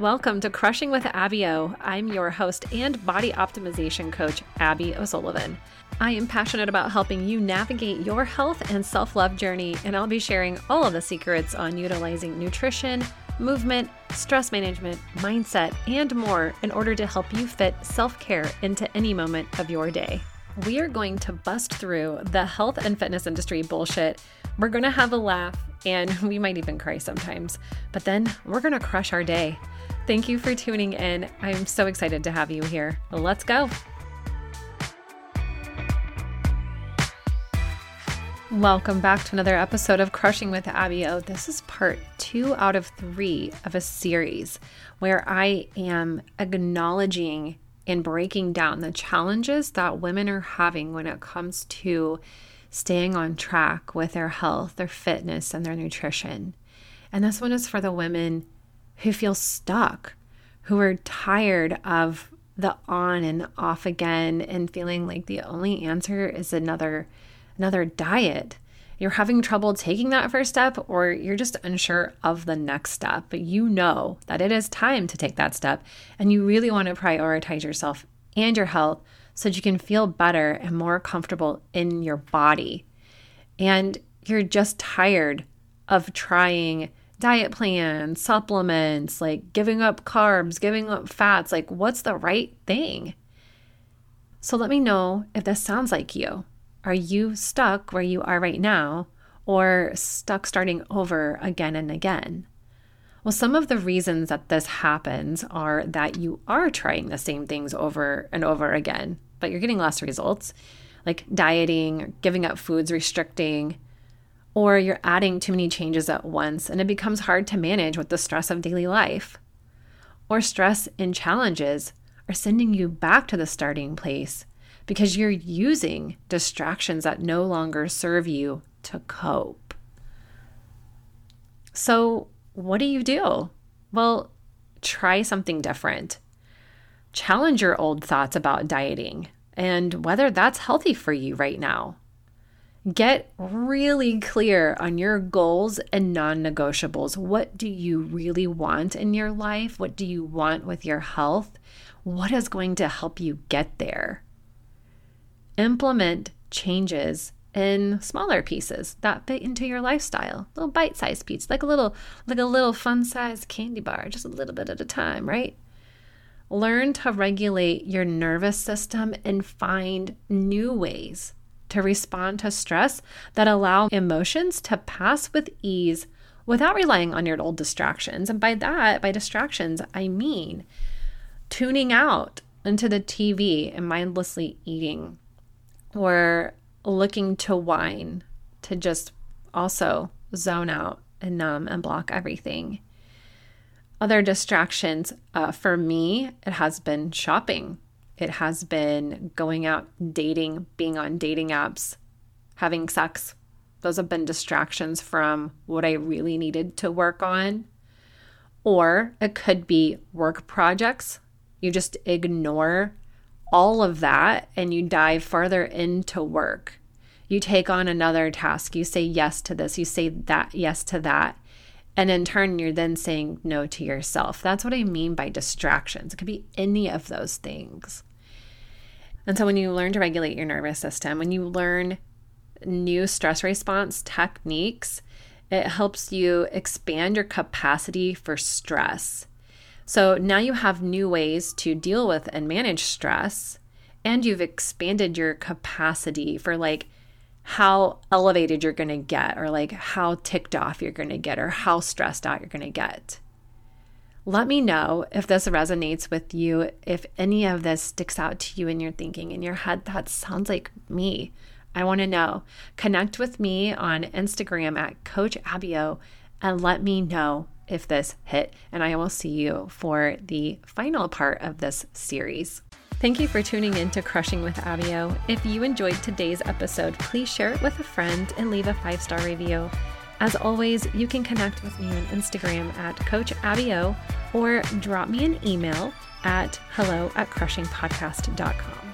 Welcome to Crushing with Abby O. I'm your host and body optimization coach, Abby O'Sullivan. I am passionate about helping you navigate your health and self love journey, and I'll be sharing all of the secrets on utilizing nutrition, movement, stress management, mindset, and more in order to help you fit self care into any moment of your day. We are going to bust through the health and fitness industry bullshit. We're going to have a laugh, and we might even cry sometimes, but then we're going to crush our day. Thank you for tuning in. I'm so excited to have you here. Let's go. Welcome back to another episode of Crushing with Abby O. This is part two out of three of a series where I am acknowledging and breaking down the challenges that women are having when it comes to staying on track with their health, their fitness, and their nutrition. And this one is for the women who feel stuck, who are tired of the on and off again and feeling like the only answer is another another diet. You're having trouble taking that first step or you're just unsure of the next step, but you know that it is time to take that step and you really want to prioritize yourself and your health so that you can feel better and more comfortable in your body. And you're just tired of trying diet plans, supplements, like giving up carbs, giving up fats, like what's the right thing? So let me know if this sounds like you. Are you stuck where you are right now or stuck starting over again and again? Well, some of the reasons that this happens are that you are trying the same things over and over again, but you're getting less results, like dieting, giving up foods, restricting, or you're adding too many changes at once and it becomes hard to manage with the stress of daily life. Or stress and challenges are sending you back to the starting place because you're using distractions that no longer serve you to cope. So, what do you do? Well, try something different. Challenge your old thoughts about dieting and whether that's healthy for you right now. Get really clear on your goals and non negotiables. What do you really want in your life? What do you want with your health? What is going to help you get there? Implement changes in smaller pieces that fit into your lifestyle. Little bite-sized pieces, like a little like a little fun-sized candy bar, just a little bit at a time, right? Learn to regulate your nervous system and find new ways to respond to stress that allow emotions to pass with ease without relying on your old distractions. And by that, by distractions, I mean tuning out into the TV and mindlessly eating or looking to wine to just also zone out and numb and block everything. Other distractions uh, for me, it has been shopping it has been going out, dating, being on dating apps, having sex. Those have been distractions from what I really needed to work on. Or it could be work projects. You just ignore all of that and you dive further into work. You take on another task. You say yes to this. You say that, yes to that. And in turn, you're then saying no to yourself. That's what I mean by distractions. It could be any of those things. And so when you learn to regulate your nervous system, when you learn new stress response techniques, it helps you expand your capacity for stress. So now you have new ways to deal with and manage stress, and you've expanded your capacity for like how elevated you're going to get, or like how ticked off you're going to get, or how stressed out you're going to get. Let me know if this resonates with you, if any of this sticks out to you in your thinking, in your head, that sounds like me. I want to know. Connect with me on Instagram at Coach Abby O and let me know if this hit. And I will see you for the final part of this series. Thank you for tuning in to Crushing with Abby O. If you enjoyed today's episode, please share it with a friend and leave a five star review. As always, you can connect with me on Instagram at Coach Abby O or drop me an email at hello at crushingpodcast.com.